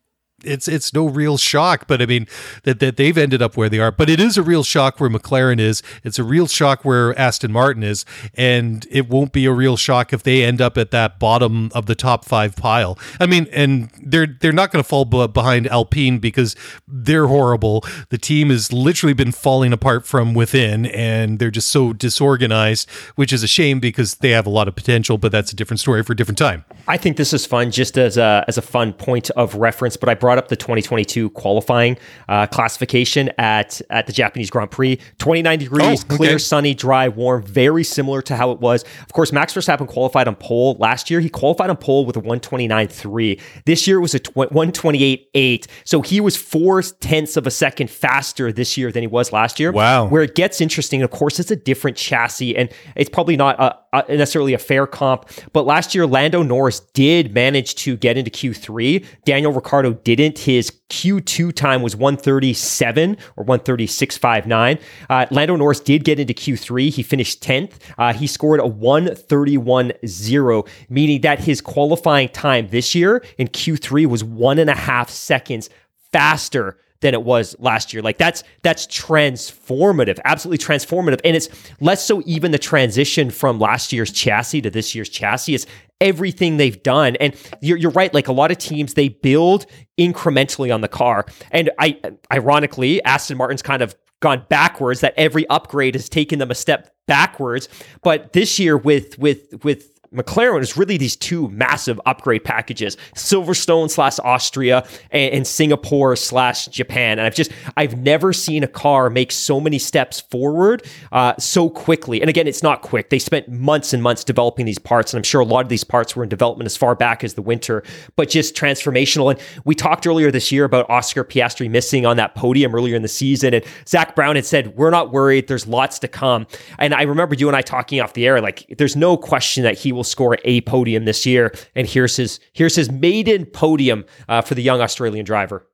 it's it's no real shock, but I mean that that they've ended up where they are. But it is a real shock where McLaren is. It's a real shock where Aston Martin is, and it won't be a real shock if they end up at that bottom of the top five pile. I mean, and they're they're not going to fall behind Alpine because they're horrible. The team has literally been falling apart from within, and they're just so disorganized, which is a shame because they have a lot of potential. But that's a different story for a different time. I think this is fun, just as a as a fun point of reference. But I brought up the 2022 qualifying uh, classification at at the Japanese Grand Prix. 29 degrees, oh, okay. clear, sunny, dry, warm, very similar to how it was. Of course, Max Verstappen qualified on pole last year. He qualified on pole with a 129.3. This year it was a 128.8. So he was four tenths of a second faster this year than he was last year. Wow. Where it gets interesting, of course, it's a different chassis, and it's probably not a, necessarily a fair comp. But last year, Lando Norris did manage to get into Q3. Daniel Ricciardo did didn't. His Q2 time was 137 or 136.59. Uh, Lando Norris did get into Q3. He finished 10th. Uh, he scored a 131.0, meaning that his qualifying time this year in Q3 was one and a half seconds faster than it was last year. Like that's that's transformative, absolutely transformative. And it's less so even the transition from last year's chassis to this year's chassis. It's everything they've done. And you're, you're right. Like a lot of teams, they build incrementally on the car. And I, ironically, Aston Martin's kind of gone backwards. That every upgrade has taken them a step backwards. But this year, with with with McLaren is really these two massive upgrade packages: Silverstone slash Austria and, and Singapore slash Japan. And I've just I've never seen a car make so many steps forward uh, so quickly. And again, it's not quick. They spent months and months developing these parts, and I'm sure a lot of these parts were in development as far back as the winter, but just transformational. And we talked earlier this year about Oscar Piastri missing on that podium earlier in the season, and Zak Brown had said, "We're not worried. There's lots to come." And I remember you and I talking off the air, like, there's no question that he will score a podium this year. And here's his here's his maiden podium uh, for the young Australian driver.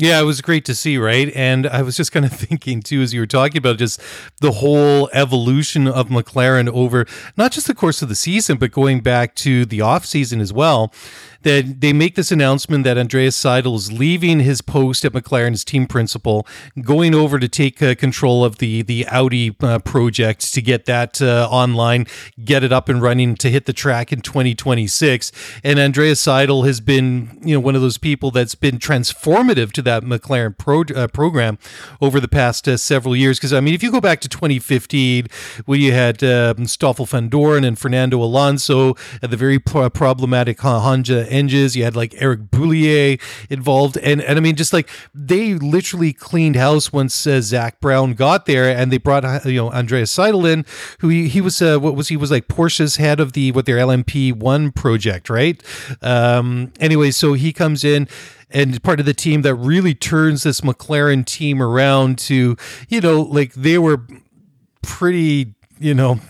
Yeah, it was great to see, right? And I was just kind of thinking too, as you were talking about just the whole evolution of McLaren over not just the course of the season, but going back to the off season as well that they make this announcement that Andreas Seidl is leaving his post at McLaren as team principal, going over to take uh, control of the the Audi uh, project to get that uh, online, get it up and running to hit the track in 2026. And Andreas Seidl has been, you know, one of those people that's been transformative to that McLaren pro, uh, program over the past uh, several years. Because I mean, if you go back to 2015, when you had um, Stoffel Vandoorne and Fernando Alonso at the very pro- problematic Honda You had like Eric Boullier involved, and and I mean, just like they literally cleaned house once uh, Zak Brown got there, and they brought uh, you know Andreas Seidl in, who he, he was uh, what was he was like Porsche's head of the what their LMP one project, right? Um, anyway, so he comes in and part of the team that really turns this McLaren team around to, you know, like they were pretty, you know,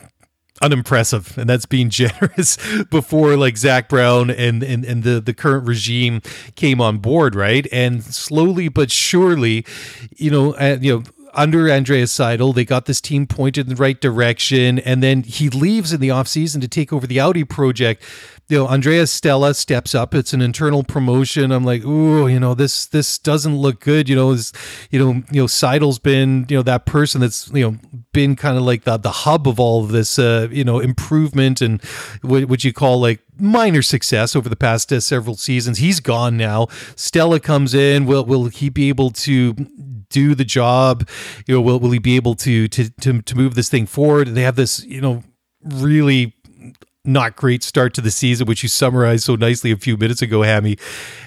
unimpressive and that's being generous before like Zak Brown and, and and the the current regime came on board right and slowly but surely you know uh, you know under Andreas Seidl. they got this team pointed in the right direction, and then he leaves in the offseason to take over the Audi project you know, Andrea Stella steps up. It's an internal promotion. I'm like, ooh, you know, this this doesn't look good. You know, is you know, you know, Seidl's been, you know, that person that's, you know, been kind of like the the hub of all of this, uh, you know, improvement and what would you call like minor success over the past uh, several seasons. He's gone now. Stella comes in. Will will he be able to do the job? You know, will will he be able to to to, to move this thing forward? And They have this, you know, really not great start to the season, which you summarized so nicely a few minutes ago, Hammy.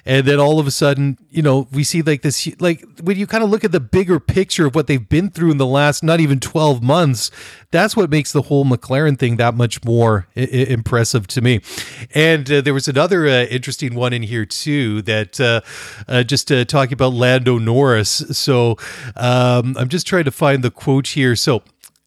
And then all of a sudden, you know, we see like this, like when you kind of look at the bigger picture of what they've been through in the last not even 12 months, that's what makes the whole McLaren thing that much more I- impressive to me. And uh, there was another uh, interesting one in here too that uh, uh just uh, talking about Lando Norris. So um, I'm just trying to find the quote here. So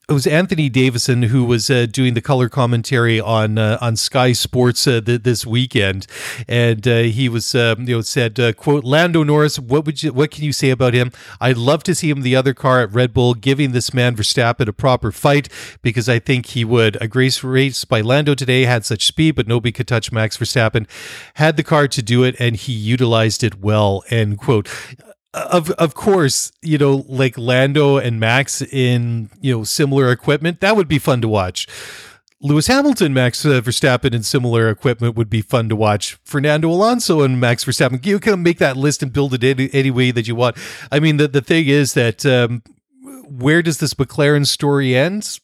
it was Anthony Davidson who was uh, doing the color commentary on uh, on Sky Sports uh, th- this weekend, and uh, he was um, you know said uh, quote Lando Norris what would you what can you say about him? I'd love to see him the other car at Red Bull giving this man Verstappen a proper fight because I think he would. A grace race by Lando today had such speed, but nobody could touch Max Verstappen. Had the car to do it, and he utilized it well. End quote of of course, you know, like Lando and Max in you know similar equipment, that would be fun to watch. Lewis Hamilton, Max Verstappen in similar equipment would be fun to watch. Fernando Alonso and Max Verstappen, you can make that list and build it any, any way that you want. I mean, the the thing is that um, where does this McLaren story end?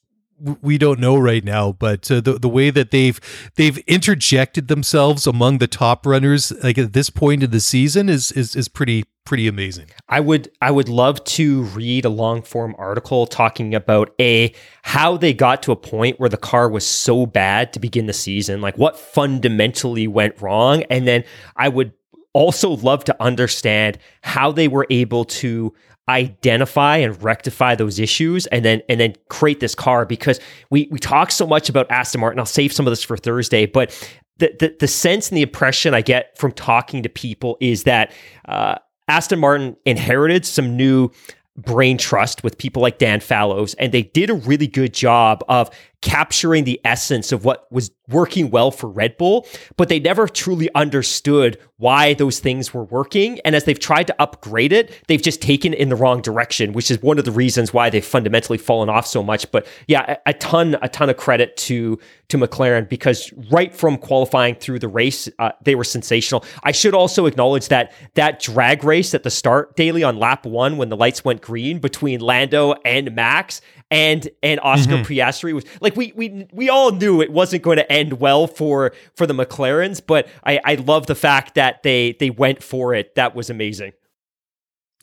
We don't know right now, but uh, the the way that they've they've interjected themselves among the top runners like at this point in the season is is is pretty pretty amazing. I would I would love to read a long form article talking about a how they got to a point where the car was so bad to begin the season, like what fundamentally went wrong, and then I would also love to understand how they were able to identify and rectify those issues and then and then create this car because we we talk so much about Aston Martin. I'll save some of this for Thursday, but the the, the sense and the impression I get from talking to people is that uh, Aston Martin inherited some new brain trust with people like Dan Fallows, and they did a really good job of capturing the essence of what was working well for Red Bull, but they never truly understood why those things were working. And as they've tried to upgrade it, they've just taken it in the wrong direction, which is one of the reasons why they've fundamentally fallen off so much. But yeah, a, a ton, a ton of credit to to McLaren because right from qualifying through the race, uh, they were sensational. I should also acknowledge that that drag race at the start Daly on lap one when the lights went green between Lando and Max and and Oscar mm-hmm. Piastri was like like we we we all knew it wasn't going to end well for for the McLarens, but I I love the fact that they they went for it. That was amazing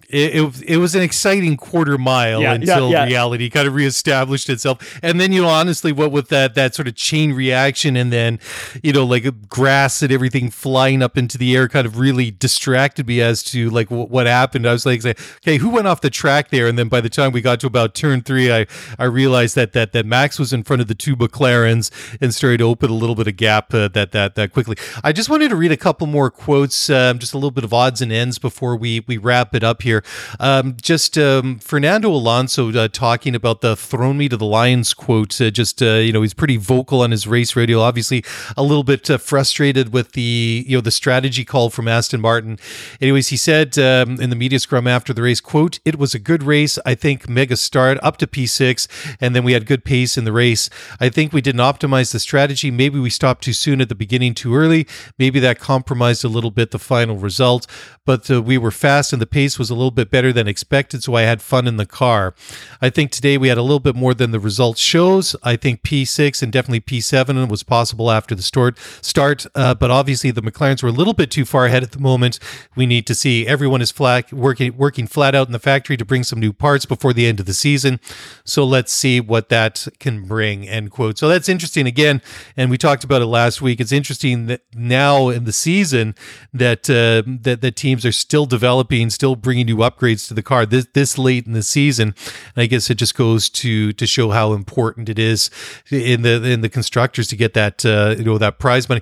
it, it, it, was an exciting quarter mile yeah, until yeah, yeah. reality kind of reestablished itself. And then, you know, honestly, what with that that sort of chain reaction and then, you know, like grass and everything flying up into the air kind of really distracted me as to like w- what happened. I was like, okay, who went off the track there? And then by the time we got to about turn three, I, I realized that that that Max was in front of the two McLarens and started to open a little bit of gap uh, that that that quickly. I just wanted to read a couple more quotes, um, just a little bit of odds and ends before we we wrap it up here here. Um, just um, Fernando Alonso uh, talking about the "thrown me to the lions" quote. Uh, just uh, you know, he's pretty vocal on his race radio. Obviously, a little bit uh, frustrated with the you know the strategy call from Aston Martin. Anyways, he said um, in the media scrum after the race, "quote It was a good race. I think mega start up to P6, and then we had good pace in the race. I think we didn't optimize the strategy. Maybe we stopped too soon at the beginning, too early. Maybe that compromised a little bit the final result. But uh, we were fast, and the pace was a little." Little bit better than expected, so I had fun in the car. I think today we had a little bit more than the results shows. I think P6 and definitely P7 was possible after the start, start uh, but obviously the McLarens were a little bit too far ahead at the moment. We need to see everyone is flat, working working flat out in the factory to bring some new parts before the end of the season. So let's see what that can bring. End quote. So that's interesting again, and we talked about it last week. It's interesting that now in the season that uh, that the teams are still developing, still bringing new upgrades to the car this this late in the season. And I guess it just goes to to show how important it is in the in the constructors to get that uh, you know that prize money.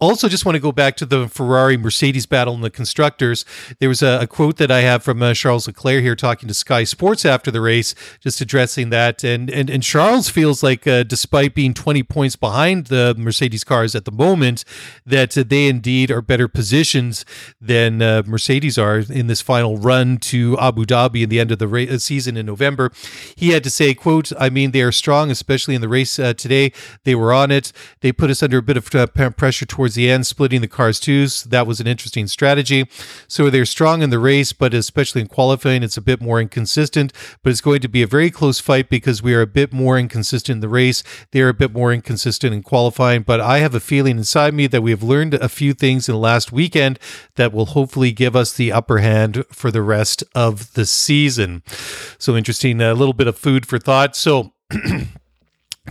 Also, just want to go back to the Ferrari Mercedes battle in the constructors. There was a, a quote that I have from uh, Charles Leclerc here talking to Sky Sports after the race, just addressing that. And and and Charles feels like uh, despite being 20 points behind the Mercedes cars at the moment, that they indeed are better positioned than uh, Mercedes are in this final run to Abu Dhabi in the end of the uh, season in November. He had to say, "quote I mean, they are strong, especially in the race uh, today. They were on it. They put us under a bit of uh, pressure towards the end, splitting the cars too. That was an interesting strategy. So they're strong in the race, but especially in qualifying, it's a bit more inconsistent. But it's going to be a very close fight because we are a bit more inconsistent in the race. They are a bit more inconsistent in qualifying. But I have a feeling inside me that we have learned a few things in the last weekend that will hopefully give us the upper hand for the rest." Rest of the season. So interesting, a little bit of food for thought. So.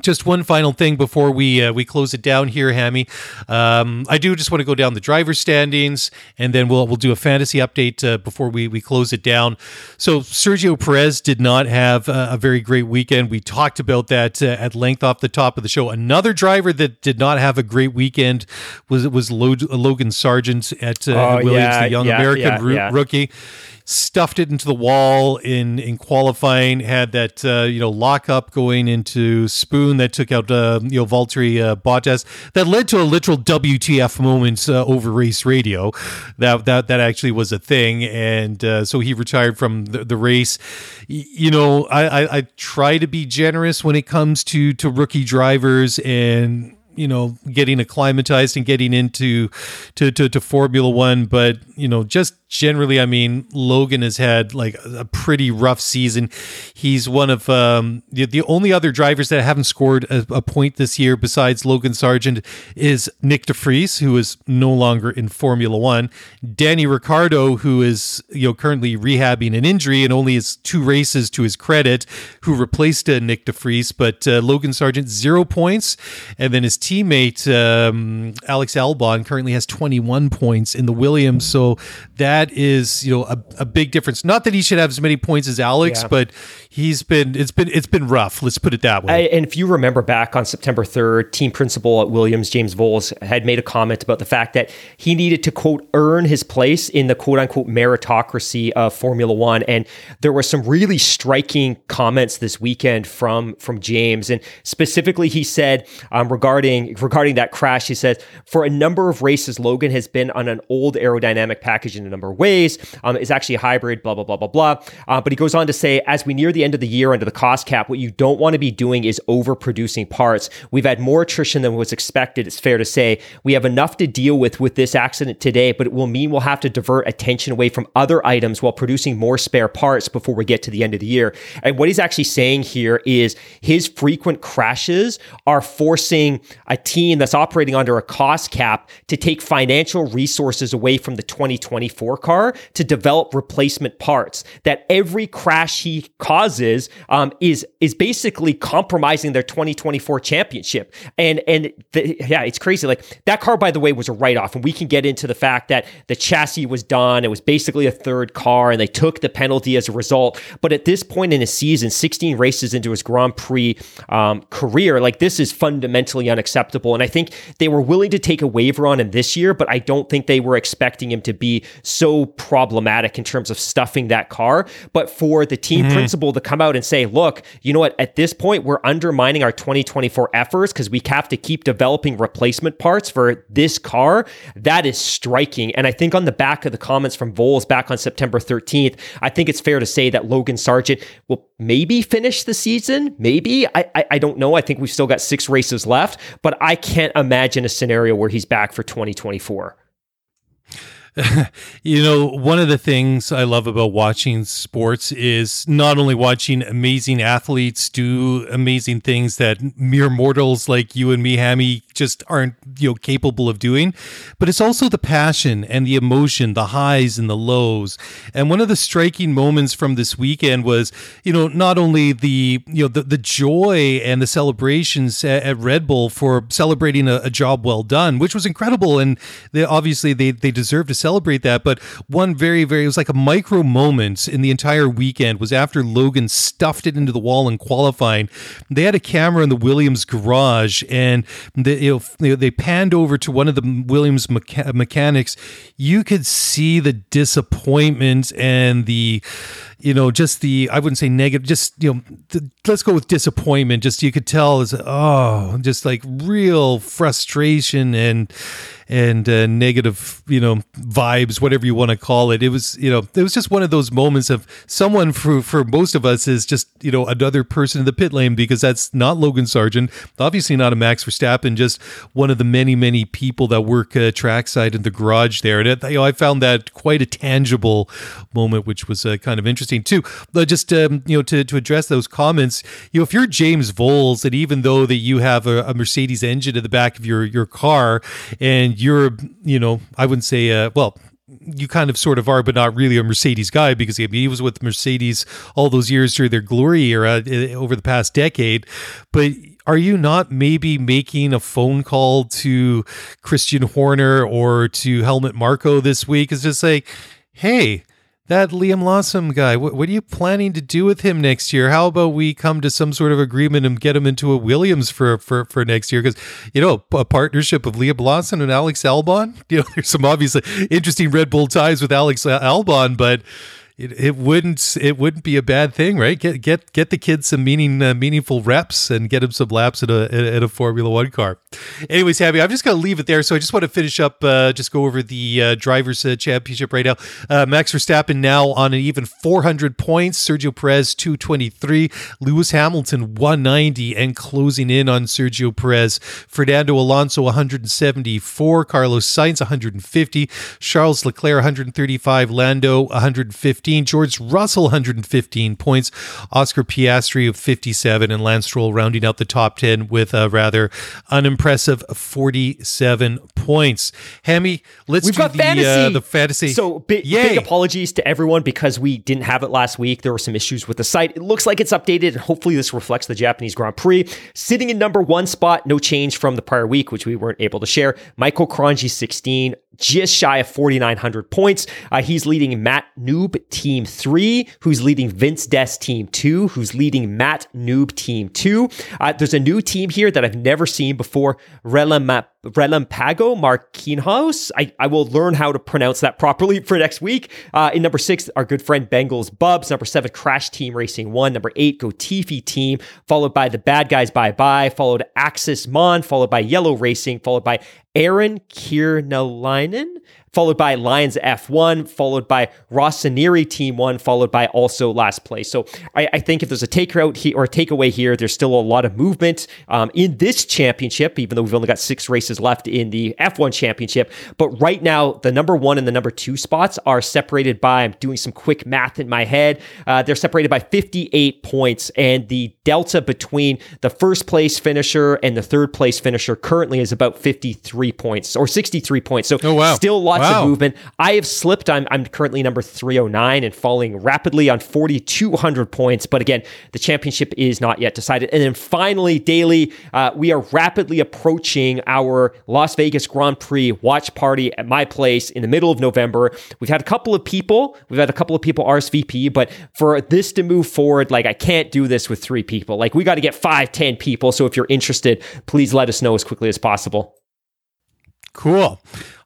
Just one final thing before we uh, we close it down here, Hammy. Um, I do just want to go down the driver standings, and then we'll we'll do a fantasy update uh, before we we close it down. So Sergio Perez did not have a, a very great weekend. We talked about that uh, at length off the top of the show. Another driver that did not have a great weekend was was Logan Sargeant at, uh, oh, Williams, yeah, the young yeah, American yeah, rookie stuffed it into the wall in in qualifying. Had that uh, you know lockup going into Spoon that took out uh, you know Valtteri uh, Bottas. That led to a literal WTF moment uh, over race radio. That that that actually was a thing, and uh, so he retired from the, the race. You know, I, I I try to be generous when it comes to to rookie drivers and you know getting acclimatized and getting into to, to, to Formula One, but you know just generally, I mean, Logan has had like a pretty rough season. He's one of um, the, the only other drivers that haven't scored a, a, point this year besides Logan Sargeant is Nyck de Vries, who is no longer in Formula One. Danny Ricciardo, who is you know currently rehabbing an injury and only has two races to his credit, who replaced uh, Nyck de Vries, but uh, Logan Sargeant zero points, and then his teammate um, Alex Albon currently has 21 points in the Williams. So that that is you know a, a big difference. Not that he should have as many points as Alex, yeah. but he's been it's been it's been rough. Let's put it that way. I, and if you remember back on September third, team principal at Williams, James Vowles, had made a comment about the fact that he needed to quote earn his place in the quote unquote meritocracy of Formula One. And there were some really striking comments this weekend from from James, and specifically he said um, regarding regarding that crash, he said for a number of races, Logan has been on an old aerodynamic package in a number of ways. Um, is actually a hybrid, blah, blah, blah, blah, blah. Uh, but he goes on to say, as we near the end of the year under the cost cap, what you don't want to be doing is overproducing parts. We've had more attrition than was expected. It's fair to say we have enough to deal with with this accident today, but it will mean we'll have to divert attention away from other items while producing more spare parts before we get to the end of the year. And what he's actually saying here is his frequent crashes are forcing a team that's operating under a cost cap to take financial resources away from the 2024 car to develop replacement parts. That every crash he causes um, is is basically compromising their 2024 championship. And and the, yeah, it's crazy. Like that car, by the way, was a write off, and we can get into the fact that the chassis was done. It was basically a third car, and they took the penalty as a result. But at this point in his season, 16 races into his Grand Prix um, career, like this is fundamentally unacceptable. And I think they were willing to take a waiver on him this year, but I don't think they were expecting him to be so problematic in terms of stuffing that car. But for the team mm-hmm. principal to come out and say, look, you know what, at this point, we're undermining our 2024 efforts because we have to keep developing replacement parts for this car, that is striking. And I think on the back of the comments from Vowles back on September 13th, I think it's fair to say that Logan Sargeant will maybe finish the season. Maybe. I, I, I don't know. I think we've still got six races left, but I can't imagine a scenario where he's back for 2024. you know, one of the things I love about watching sports is not only watching amazing athletes do amazing things that mere mortals like you and me, Hammy, just aren't, you know, capable of doing, but it's also the passion and the emotion, the highs and the lows. And one of the striking moments from this weekend was, you know, not only the, you know, the, the joy and the celebrations at, at Red Bull for celebrating a, a, job well done, which was incredible. And they obviously they, they deserve to celebrate that. But one very, very, it was like a micro moment in the entire weekend was after Logan stuffed it into the wall in qualifying. They had a camera in the Williams garage and they, you know, they panned over to one of the Williams mecha- mechanics. You could see the disappointment and the you know, just the I wouldn't say negative, just you know, the, let's go with disappointment. Just you could tell is oh, just like real frustration and and uh, negative, you know, vibes, whatever you want to call it. It was, you know, it was just one of those moments of someone for for most of us is just, you know, another person in the pit lane because that's not Logan Sargeant, obviously not a Max Verstappen, just one of the many many people that work uh, trackside in the garage there. And it, you know, I found that quite a tangible moment, which was uh, kind of interesting too. But just um, you know, to to address those comments, you know, if you're James Vowles, and even though that you have a, a Mercedes engine in the back of your your car and you're, you know, I wouldn't say, uh, well, you kind of sort of are, but not really a Mercedes guy because he was with Mercedes all those years during their glory era uh, over the past decade. But are you not maybe making a phone call to Christian Horner or to Helmut Marko this week? Is just say, hey, that Liam Lawson guy, what, what, are you planning to do with him next year? How about we come to some sort of agreement and get him into a Williams for for, for next year? Because you know, a partnership of Liam Lawson and Alex Albon. You know, there's some obviously interesting Red Bull ties with Alex Albon, but it, it wouldn't it wouldn't be a bad thing, right? Get get get the kids some meaning uh, meaningful reps and get them some laps at a at a Formula One car. Anyways, Hammy, I'm just going to leave it there. So I just want to finish up, uh, just go over the uh, drivers' uh, championship right now. Uh, Max Verstappen now on an even 400 points. Sergio Perez 223, Lewis Hamilton 190, and closing in on Sergio Perez. Fernando Alonso 174, Carlos Sainz 150, Charles Leclerc 135, Lando 150. George Russell, 115 points. Oscar Piastri of 57, and Lance Stroll rounding out the top 10 with a rather unimpressive 47 points. Hammy, let's We've do got the, fantasy. Uh, the fantasy. So big, big apologies to everyone because we didn't have it last week. There were some issues with the site. It looks like it's updated, and hopefully this reflects the Japanese Grand Prix. Sitting in number one spot, no change from the prior week, which we weren't able to share. Michael Cronji, 16 just shy of 4,900 points. Uh, he's leading Matt Noob Team 3, who's leading Vince Des Team 2, who's leading Matt Noob Team 2. Uh, there's a new team here that I've never seen before, Relam- Relampago Marquinhos. I, I will learn how to pronounce that properly for next week. Uh, in number six, our good friend Bengals Bubs. Number seven, Crash Team Racing 1. Number eight, Go Tifi Team, followed by the Bad Guys Bye Bye, followed Axis Mon, followed by Yellow Racing, followed by Aaron Kiernalainen, followed by Lions F1, followed by Rossinieri Team 1, followed by also last place. So I, I think if there's a takeout here or a takeaway here, there's still a lot of movement um, in this championship, even though we've only got six races left in the F1 championship. But right now, the number one and the number two spots are separated by, I'm doing some quick math in my head, uh, they're separated by 58 points. And the delta between the first place finisher and the third place finisher currently is about 53 points or 63 points. So oh, wow. still lots wow. Of movement. I have slipped. I'm, I'm currently number 309 and falling rapidly on 4,200 points. But again, the championship is not yet decided. And then finally, Daly, uh, we are rapidly approaching our Las Vegas Grand Prix watch party at my place in the middle of November. We've had a couple of people, we've had a couple of people RSVP, but for this to move forward, like I can't do this with three people. Like we got to get five, ten people. So if you're interested, please let us know as quickly as possible. Cool.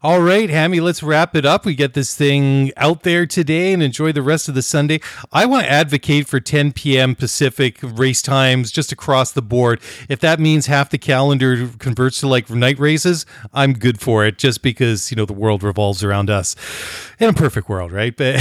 All right, Hammy, let's wrap it up. We get this thing out there today and enjoy the rest of the Sunday. I want to advocate for 10 p.m. Pacific race times just across the board. If that means half the calendar converts to like night races, I'm good for it just because, you know, the world revolves around us in a perfect world, right? But,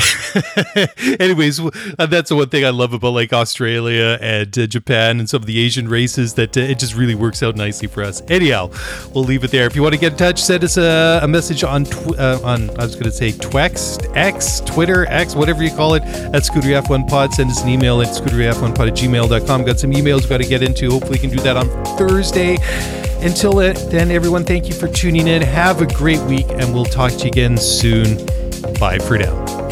anyways, that's the one thing I love about like Australia and uh, Japan and some of the Asian races that uh, it just really works out nicely for us. Anyhow, we'll leave it there. If you want to get in touch, send us a, a message message on tw- uh, on I was going to say Twex, X, Twitter, X, whatever you call it, at Scuderia F1 Pod. Send us an email at scuderiaf1pod at gmail.com. Got some emails got to get into. Hopefully, we can do that on Thursday. Until then, everyone, thank you for tuning in. Have a great week, and we'll talk to you again soon. Bye for now.